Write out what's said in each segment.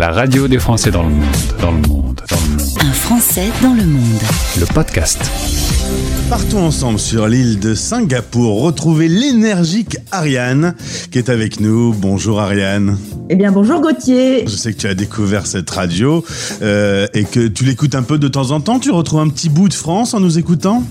La radio des Français dans le monde, dans le monde, dans le monde. Un Français dans le monde. Le podcast. Partons ensemble sur l'île de Singapour, retrouver l'énergique Ariane qui est avec nous. Bonjour Ariane. Eh bien, bonjour Gauthier. Je sais que tu as découvert cette radio euh, et que tu l'écoutes un peu de temps en temps. Tu retrouves un petit bout de France en nous écoutant?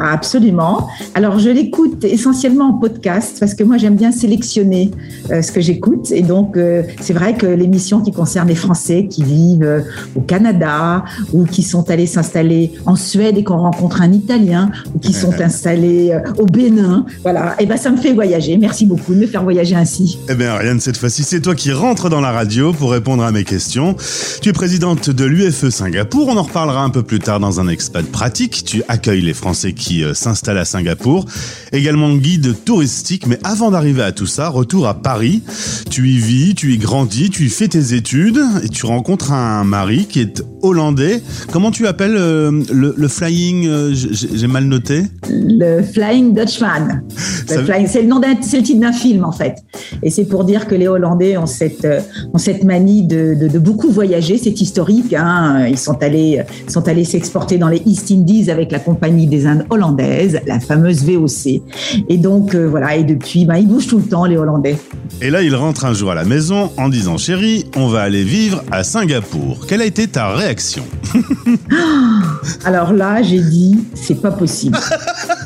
Absolument. Alors, je l'écoute essentiellement en podcast parce que moi, j'aime bien sélectionner euh, ce que j'écoute. Et donc, euh, c'est vrai que l'émission qui concerne les Français qui vivent euh, au Canada ou qui sont allés s'installer en Suède et qu'on rencontre un Italien ou qui sont installés au Bénin, voilà, et eh ben ça me fait voyager. Merci beaucoup de me faire voyager ainsi. Eh bien, Ariane, cette fois-ci, c'est toi qui rentres dans la radio pour répondre à mes questions. Tu es présidente de l'UFE Singapour. On en reparlera un peu plus tard dans un expat pratique. Tu accueilles les Français qui euh, s'installe à Singapour. Également guide touristique, mais avant d'arriver à tout ça, retour à Paris. Tu y vis, tu y grandis, tu y fais tes études et tu rencontres un mari qui est hollandais. Comment tu appelles euh, le, flying euh, J'ai mal noté? Le Flying Dutchman. C'est le nom c'est le titre d'un film en fait. Et c'est pour dire que les Hollandais ont cette, ont cette manie de, de, beaucoup voyager. C'est historique. Hein. Ils sont allés, sont allés s'exporter dans les East Indies avec la compagnie des Indes hollandaises hollandaise, la fameuse VOC. Et donc, euh, voilà, et depuis, bah, ils bougent tout le temps, les Hollandais. Et là, il rentre un jour à la maison en disant Chérie, on va aller vivre à Singapour. Quelle a été ta réaction? Alors là, j'ai dit C'est pas possible.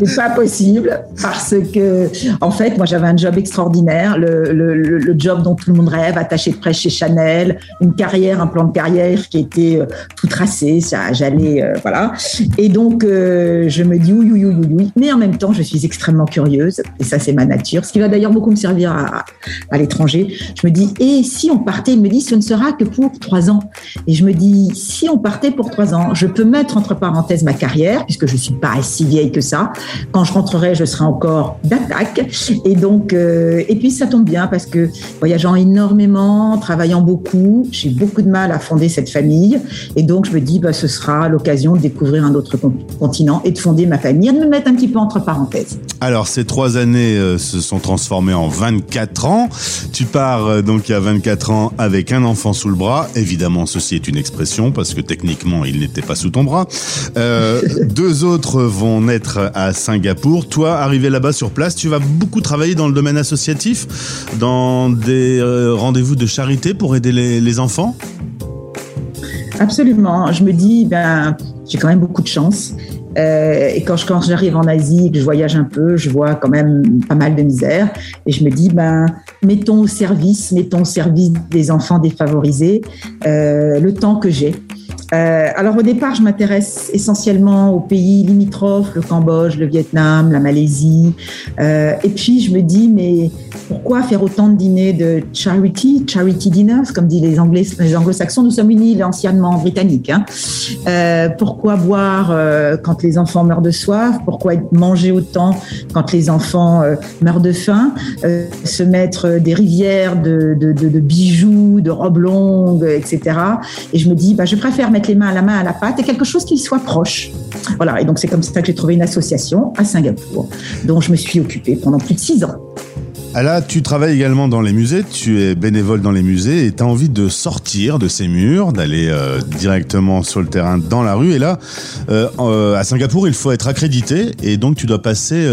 C'est pas possible parce que, en fait, moi, j'avais un job extraordinaire, le, le, job dont tout le monde rêve, attaché de presse chez Chanel, une carrière, un plan de carrière qui était euh, tout tracé. Ça, j'allais, euh, voilà. Et donc, je me dis oui, oui, oui, oui, Mais en même temps, je suis extrêmement curieuse, et ça, c'est ma nature, ce qui va d'ailleurs beaucoup me servir à, à l'étranger. Je me dis, et si on partait Il me dit, ce ne sera que pour trois ans. Et je me dis, si on partait pour trois ans, je peux mettre entre parenthèses ma carrière, puisque je suis pas si vieille que ça. Quand je rentrerai, je serai encore d'attaque. Et donc, euh, et puis ça tombe bien parce que voyageant énormément, travaillant beaucoup, j'ai beaucoup de mal à fonder cette famille. Et donc, je me dis, bah, ce sera l'occasion de découvrir un autre continent et de fonder ma famille de me mettre un petit peu entre parenthèses. Alors, ces trois années euh, se sont transformées en 24 ans. Tu pars euh, donc a 24 ans avec un enfant sous le bras. Évidemment, ceci est une expression parce que techniquement, il n'était pas sous ton bras. Euh, deux autres vont naître à Singapour. Toi, arrivé là-bas sur place, tu vas beaucoup travailler dans le domaine associatif, dans des rendez-vous de charité pour aider les, les enfants? Absolument. Je me dis, ben, j'ai quand même beaucoup de chance. Euh, et quand, quand j'arrive en Asie, que je voyage un peu, je vois quand même pas mal de misère. Et je me dis, ben, mettons au service, mettons au service des enfants défavorisés euh, le temps que j'ai. Euh, alors au départ, je m'intéresse essentiellement aux pays limitrophes, le Cambodge, le Vietnam, la Malaisie. Euh, et puis je me dis, mais pourquoi faire autant de dîners de charity, charity dinners, comme disent les Anglais, les Anglo-Saxons? Nous sommes une île anciennement britannique. Hein. Euh, pourquoi boire quand les enfants meurent de soif? Pourquoi manger autant quand les enfants meurent de faim? Se mettre des rivières de, de, bijoux, de robes longues, etc. Et je me dis, bah, je préfère mettre les mains à la main à la pâte et quelque chose qui soit proche. Voilà. Et donc c'est comme ça que j'ai trouvé une association à Singapour, dont je me suis occupée pendant plus de six ans. Là, tu travailles également dans les musées, tu es bénévole dans les musées et tu as envie de sortir de ces murs, d'aller euh, directement sur le terrain dans la rue. Et là, euh, euh, à Singapour, il faut être accrédité et donc tu dois passer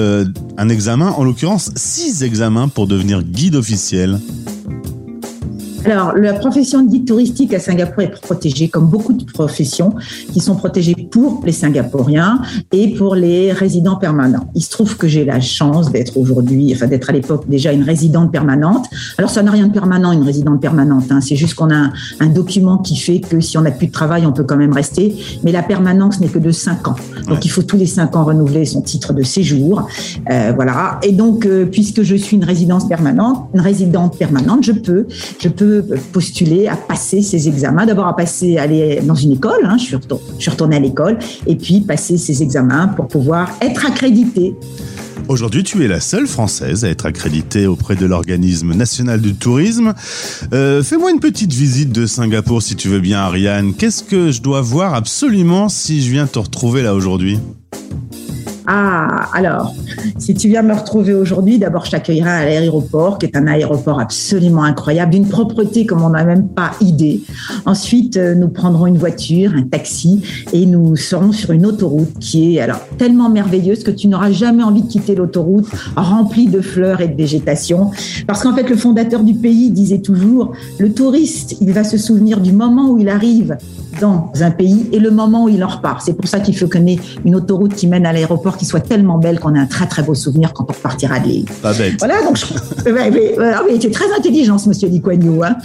un examen, en l'occurrence six examens pour devenir guide officiel. Alors, la profession de guide touristique à Singapour est protégée, comme beaucoup de professions qui sont protégées pour les Singapouriens et pour les résidents permanents. Il se trouve que j'ai la chance d'être aujourd'hui, enfin d'être à l'époque déjà une résidente permanente. Alors, ça n'a rien de permanent, une résidente permanente. Hein. C'est juste qu'on a un, document qui fait que si on n'a plus de travail, on peut quand même rester. Mais la permanence n'est que de 5 ans. Donc, il faut tous les 5 ans renouveler son titre de séjour. Euh, voilà. Et donc, euh, puisque je suis une résidence permanente, une résidente permanente, je peux, je peux postuler à passer ces examens. D'abord à passer, aller dans une école, hein, je, suis retournée, à l'école, et puis passer ces examens pour pouvoir être accréditée. Aujourd'hui, tu es la seule Française à être accréditée auprès de l'organisme national du tourisme. Euh, fais-moi une petite visite de Singapour, si tu veux bien, Ariane. Qu'est-ce que je dois voir absolument si je viens te retrouver là aujourd'hui? Ah, alors, si tu viens me retrouver aujourd'hui, d'abord je t'accueillerai à l'aéroport, qui est un aéroport absolument incroyable, d'une propreté comme on n'a même pas idée. Ensuite, euh, nous prendrons une voiture, un taxi, et nous serons sur une autoroute qui est alors tellement merveilleuse que tu n'auras jamais envie de quitter l'autoroute remplie de fleurs et de végétation. Parce qu'en fait, le fondateur du pays disait toujours, le touriste, il va se souvenir du moment où il arrive dans un pays et le moment où il en repart. C'est pour ça qu'il faut ait une autoroute qui mène à l'aéroport qui soit tellement belle qu'on ait un très très beau souvenir quand on repartira de l'île. Pas bête. Voilà, donc je... ah oui, c'est très intelligent ce monsieur Dicoignou. Hein.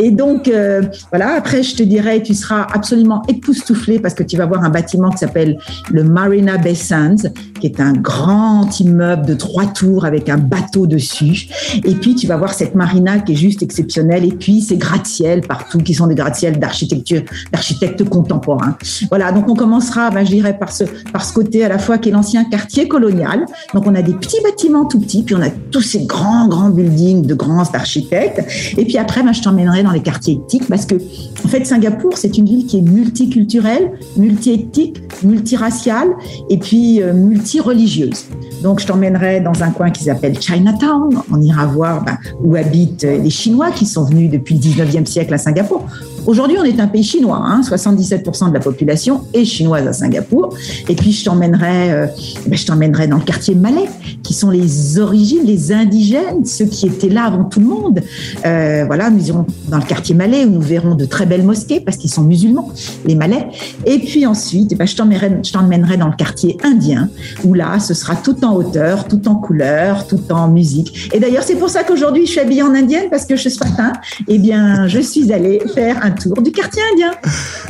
Et donc, euh, voilà, après je te dirais, tu seras absolument époustouflé parce que tu vas voir un bâtiment qui s'appelle le Marina Bay Sands, qui est un grand immeuble de trois tours avec un bateau dessus. Et puis tu vas voir cette marina qui est juste exceptionnelle. Et puis ces gratte-ciel partout qui sont des gratte-ciel d'architecture, d'architecture contemporain. Voilà, donc on commencera, ben, je dirais, par ce, par ce côté à la fois qui est l'ancien quartier colonial. Donc on a des petits bâtiments tout petits, puis on a tous ces grands, grands buildings de grands architectes. Et puis après, ben, je t'emmènerai dans les quartiers éthiques parce que, en fait, Singapour, c'est une ville qui est multiculturelle, multi-éthique, multiraciale et puis euh, multi-religieuse. Donc, je t'emmènerai dans un coin qui s'appelle Chinatown. On ira voir ben, où habitent les Chinois qui sont venus depuis le 19e siècle à Singapour. Aujourd'hui, on est un pays chinois. Hein, 77% de la population est chinoise à Singapour. Et puis, je t'emmènerai, euh, ben, je t'emmènerai dans le quartier malais, qui sont les origines, les indigènes, ceux qui étaient là avant tout le monde. Euh, voilà, nous irons dans le quartier malais où nous verrons de très belles mosquées parce qu'ils sont musulmans, les malais. Et puis ensuite, ben, je t'emmènerai, je t'emmènerai dans le quartier indien, où là, ce sera tout en hauteur, tout en couleur, tout en musique. Et d'ailleurs, c'est pour ça qu'aujourd'hui, je suis habillée en indienne parce que ce matin, eh bien, je suis allée faire un tour du quartier indien.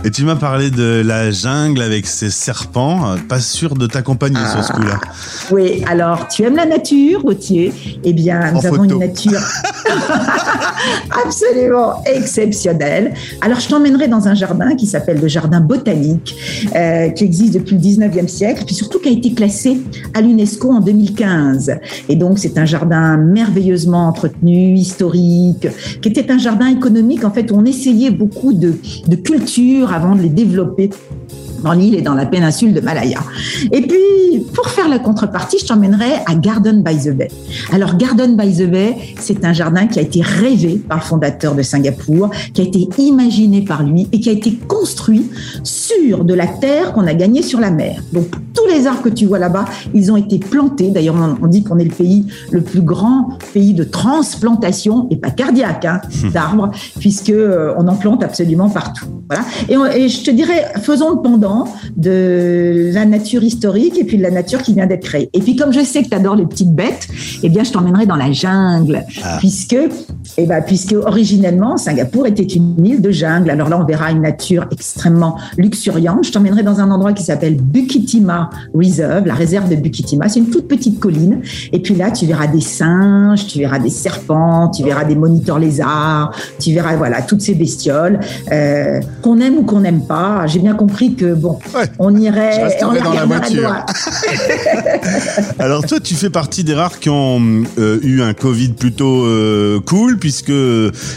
Et tu m'as parlé de la jungle avec ses serpents. Pas sûr de t'accompagner sur ce coup-là. Ah. Oui, alors tu aimes la nature, Gauthier Eh bien, nous avons une nature absolument exceptionnelle. Alors, je t'emmènerai dans un jardin qui s'appelle le jardin botanique, euh, qui existe depuis le 19e siècle, puis surtout qui a été classé à l'UNESCO en 2015. Et donc, c'est un jardin merveilleusement entretenu, historique, qui était un jardin économique, en fait, où on essayait beaucoup de, culture avant de les développer dans l'île et dans la péninsule de Malaya. Et puis, pour faire la contrepartie, je t'emmènerai à Garden by the Bay. Alors, Garden by the Bay, c'est un jardin qui a été rêvé par le fondateur de Singapour, qui a été imaginé par lui et qui a été construit sur de la terre qu'on a gagnée sur la mer. Donc, tous les arbres que tu vois là-bas, ils ont été plantés. D'ailleurs, on dit qu'on est le pays le plus grand pays de transplantation, et pas cardiaque, hein, d'arbres, puisque euh, on en plante absolument partout. Voilà. Et, et je te dirais, faisons le pendant de la nature historique et puis de la nature qui vient d'être créée. Et puis comme je sais que tu adores les petites bêtes, eh bien je t'emmènerai dans la jungle, ah. puisque, eh ben, puisque originellement Singapour était une île de jungle. Alors là, on verra une nature extrêmement luxuriante. Je t'emmènerai dans un endroit qui s'appelle Bukitima Reserve, la réserve de Bukitima. C'est une toute petite colline. Et puis là, tu verras des singes, tu verras des serpents, tu verras des moniteurs lézards, tu verras voilà toutes ces bestioles euh, qu'on aime ou qu'on n'aime pas. J'ai bien compris que bon, on irait, on dans la voiture. Alors toi, tu fais partie des rares qui ont euh, eu un Covid plutôt euh, cool, puisque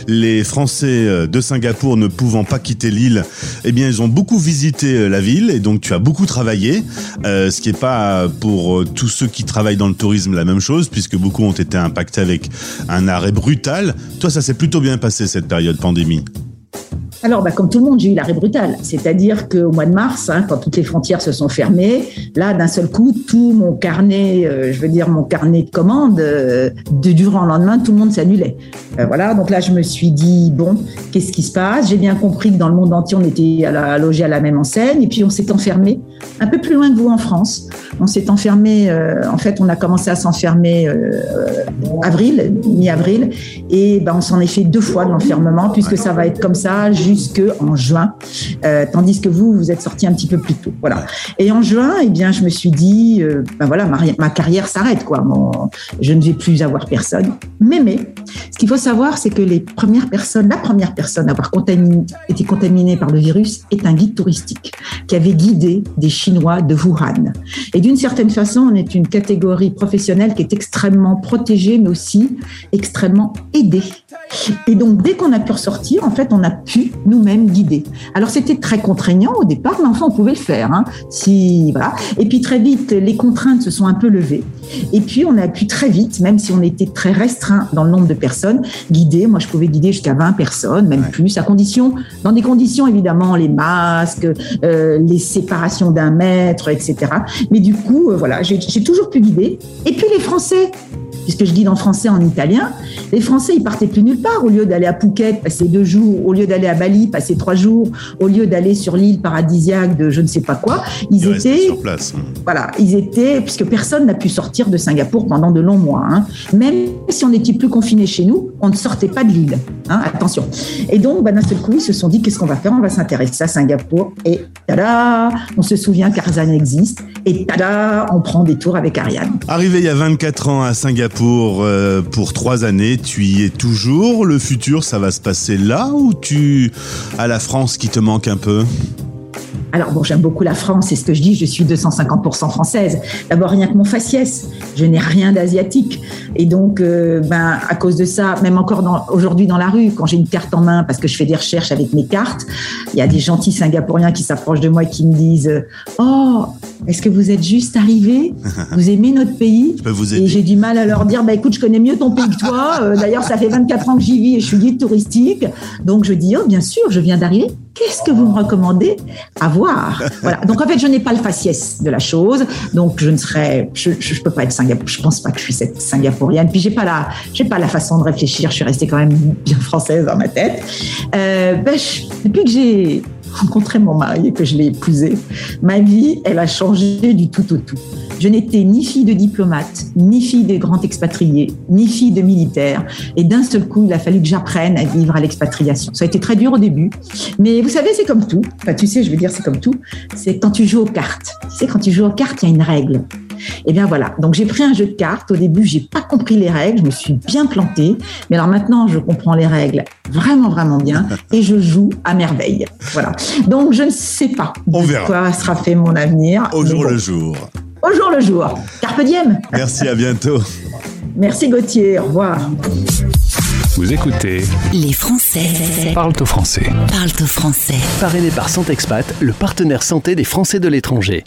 les Français euh, de Singapour ne pouvant pas quitter l'île, eh bien, ils ont beaucoup visité la ville, et donc tu as beaucoup travaillé, ce qui n'est pas pour tous ceux qui travaillent dans le tourisme la même chose, puisque beaucoup ont été impactés avec un arrêt brutal. Toi, ça s'est plutôt bien passé cette période pandémie. Alors, bah, comme tout le monde, j'ai eu l'arrêt brutal. C'est-à-dire qu'au mois de mars, hein, quand toutes les frontières se sont fermées, là, d'un seul coup, tout mon carnet, euh, je veux dire mon carnet de commandes, euh, de durant le lendemain, tout le monde s'annulait. Euh, voilà, donc là, je me suis dit, bon, qu'est-ce qui se passe? J'ai bien compris que dans le monde entier, on était à la, logés à la même enseigne, et puis on s'est enfermé un peu plus loin que vous en France. On s'est enfermé, en fait, on a commencé à s'enfermer avril, mi-avril, et ben, on s'en est fait deux fois de l'enfermement, puisque ça va être comme ça jusque en juin, euh, tandis que vous, vous êtes sorti un petit peu plus tôt. Voilà. Et en juin, eh bien, je me suis dit, euh, ben voilà, ma, carrière s'arrête, quoi. je ne vais plus avoir personne. Mais, mais, ce qu'il faut savoir, c'est que les premières personnes, la première personne à avoir été contaminée par le virus est un guide touristique qui avait guidé des Chinois de Wuhan. Et d'une certaine façon, on est une catégorie professionnelle qui est extrêmement protégée, mais aussi extrêmement aidée Et donc, dès qu'on a pu ressortir, en fait, on a pu nous-mêmes guider. Alors, c'était très contraignant au départ, mais enfin, on pouvait le faire. Hein, si, voilà. Et puis, très vite, les contraintes se sont un peu levées. Et puis, on a pu très vite, même si on était très restreint dans le nombre de personnes, guider. Moi, je pouvais guider jusqu'à 20 personnes, même plus, à condition, dans des conditions, évidemment, les masques, euh, les séparations d'un mètre, etc. Mais du coup, euh, voilà, j'ai toujours pu guider. Et puis, les Français, puisque je guide en français, en italien. Les Français, ils partaient plus nulle part. Au lieu d'aller à Phuket, passer deux jours, au lieu d'aller à Bali, passer trois jours, au lieu d'aller sur l'île paradisiaque de je ne sais pas quoi, ils, étaient sur place. Voilà, ils étaient puisque personne n'a pu sortir de Singapour pendant de longs mois. Hein. Même si on n'était plus confiné chez nous, on ne sortait pas de l'île. Hein, attention. Et donc, bah, d'un seul coup, ils se sont dit qu'est-ce qu'on va faire? On va s'intéresser à Singapour. Et tada, on se souvient qu'Arzan existe. Et tada, on prend des tours avec Ariane. Arrivé il y a 24 ans à Singapour pour, euh, pour trois années, tu y es toujours? Le futur, ça va se passer là ou tu as la France qui te manque un peu? Alors bon, j'aime beaucoup la France, c'est ce que je dis, je suis 250% française. D'abord, rien que mon faciès, je n'ai rien d'asiatique. Et donc, euh, ben, à cause de ça, même encore aujourd'hui dans la rue, quand j'ai une carte en main, parce que je fais des recherches avec mes cartes, il y a des gentils Singapouriens qui s'approchent de moi et qui me disent « Oh, est-ce que vous êtes juste arrivé Vous aimez notre pays? Je peux vous aider. Et j'ai du mal à leur dire, bah écoute, je connais mieux ton pays que toi. Euh, d'ailleurs, ça fait 24 ans que j'y vis et je suis guide touristique. Donc je dis, oh bien sûr, je viens d'arriver. Qu'est-ce que vous me recommandez à voir? Voilà. Donc en fait, je n'ai pas le faciès de la chose. Donc je ne serais, je, je, peux pas être Singapour. Je pense pas que je suis cette Singapourienne. Puis j'ai pas la, j'ai pas la façon de réfléchir. Je suis restée quand même bien française dans ma tête. Euh, ben, depuis que j'ai rencontré mon mari et que je l'ai épousé, ma vie, elle a changé du tout au tout. Je n'étais ni fille de diplomate, ni fille des grands expatriés, ni fille de militaire. Et d'un seul coup, il a fallu que j'apprenne à vivre à l'expatriation. Ça a été très dur au début. Mais vous savez, c'est comme tout. Enfin, tu sais, je veux dire, c'est comme tout. C'est quand tu joues aux cartes. Tu sais, quand tu joues aux cartes, il y a une règle. Et eh bien voilà. Donc j'ai pris un jeu de cartes. Au début, j'ai pas compris les règles. Je me suis bien plantée. Mais alors maintenant, je comprends les règles vraiment, vraiment bien. Et je joue à merveille. Voilà. Donc je ne sais pas On verra. quoi sera fait mon avenir. Au jour le jour. Au jour le jour. Carpe diem. Merci, à bientôt. Merci Gauthier. Au revoir. Vous écoutez Les Français Parle au français. parlent au français. Parrainé par Santexpat, le partenaire santé des Français de l'étranger.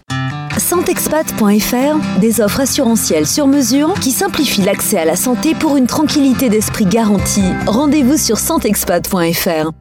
Santexpat.fr, des offres assurantielles sur mesure qui simplifient l'accès à la santé pour une tranquillité d'esprit garantie. Rendez-vous sur santexpat.fr.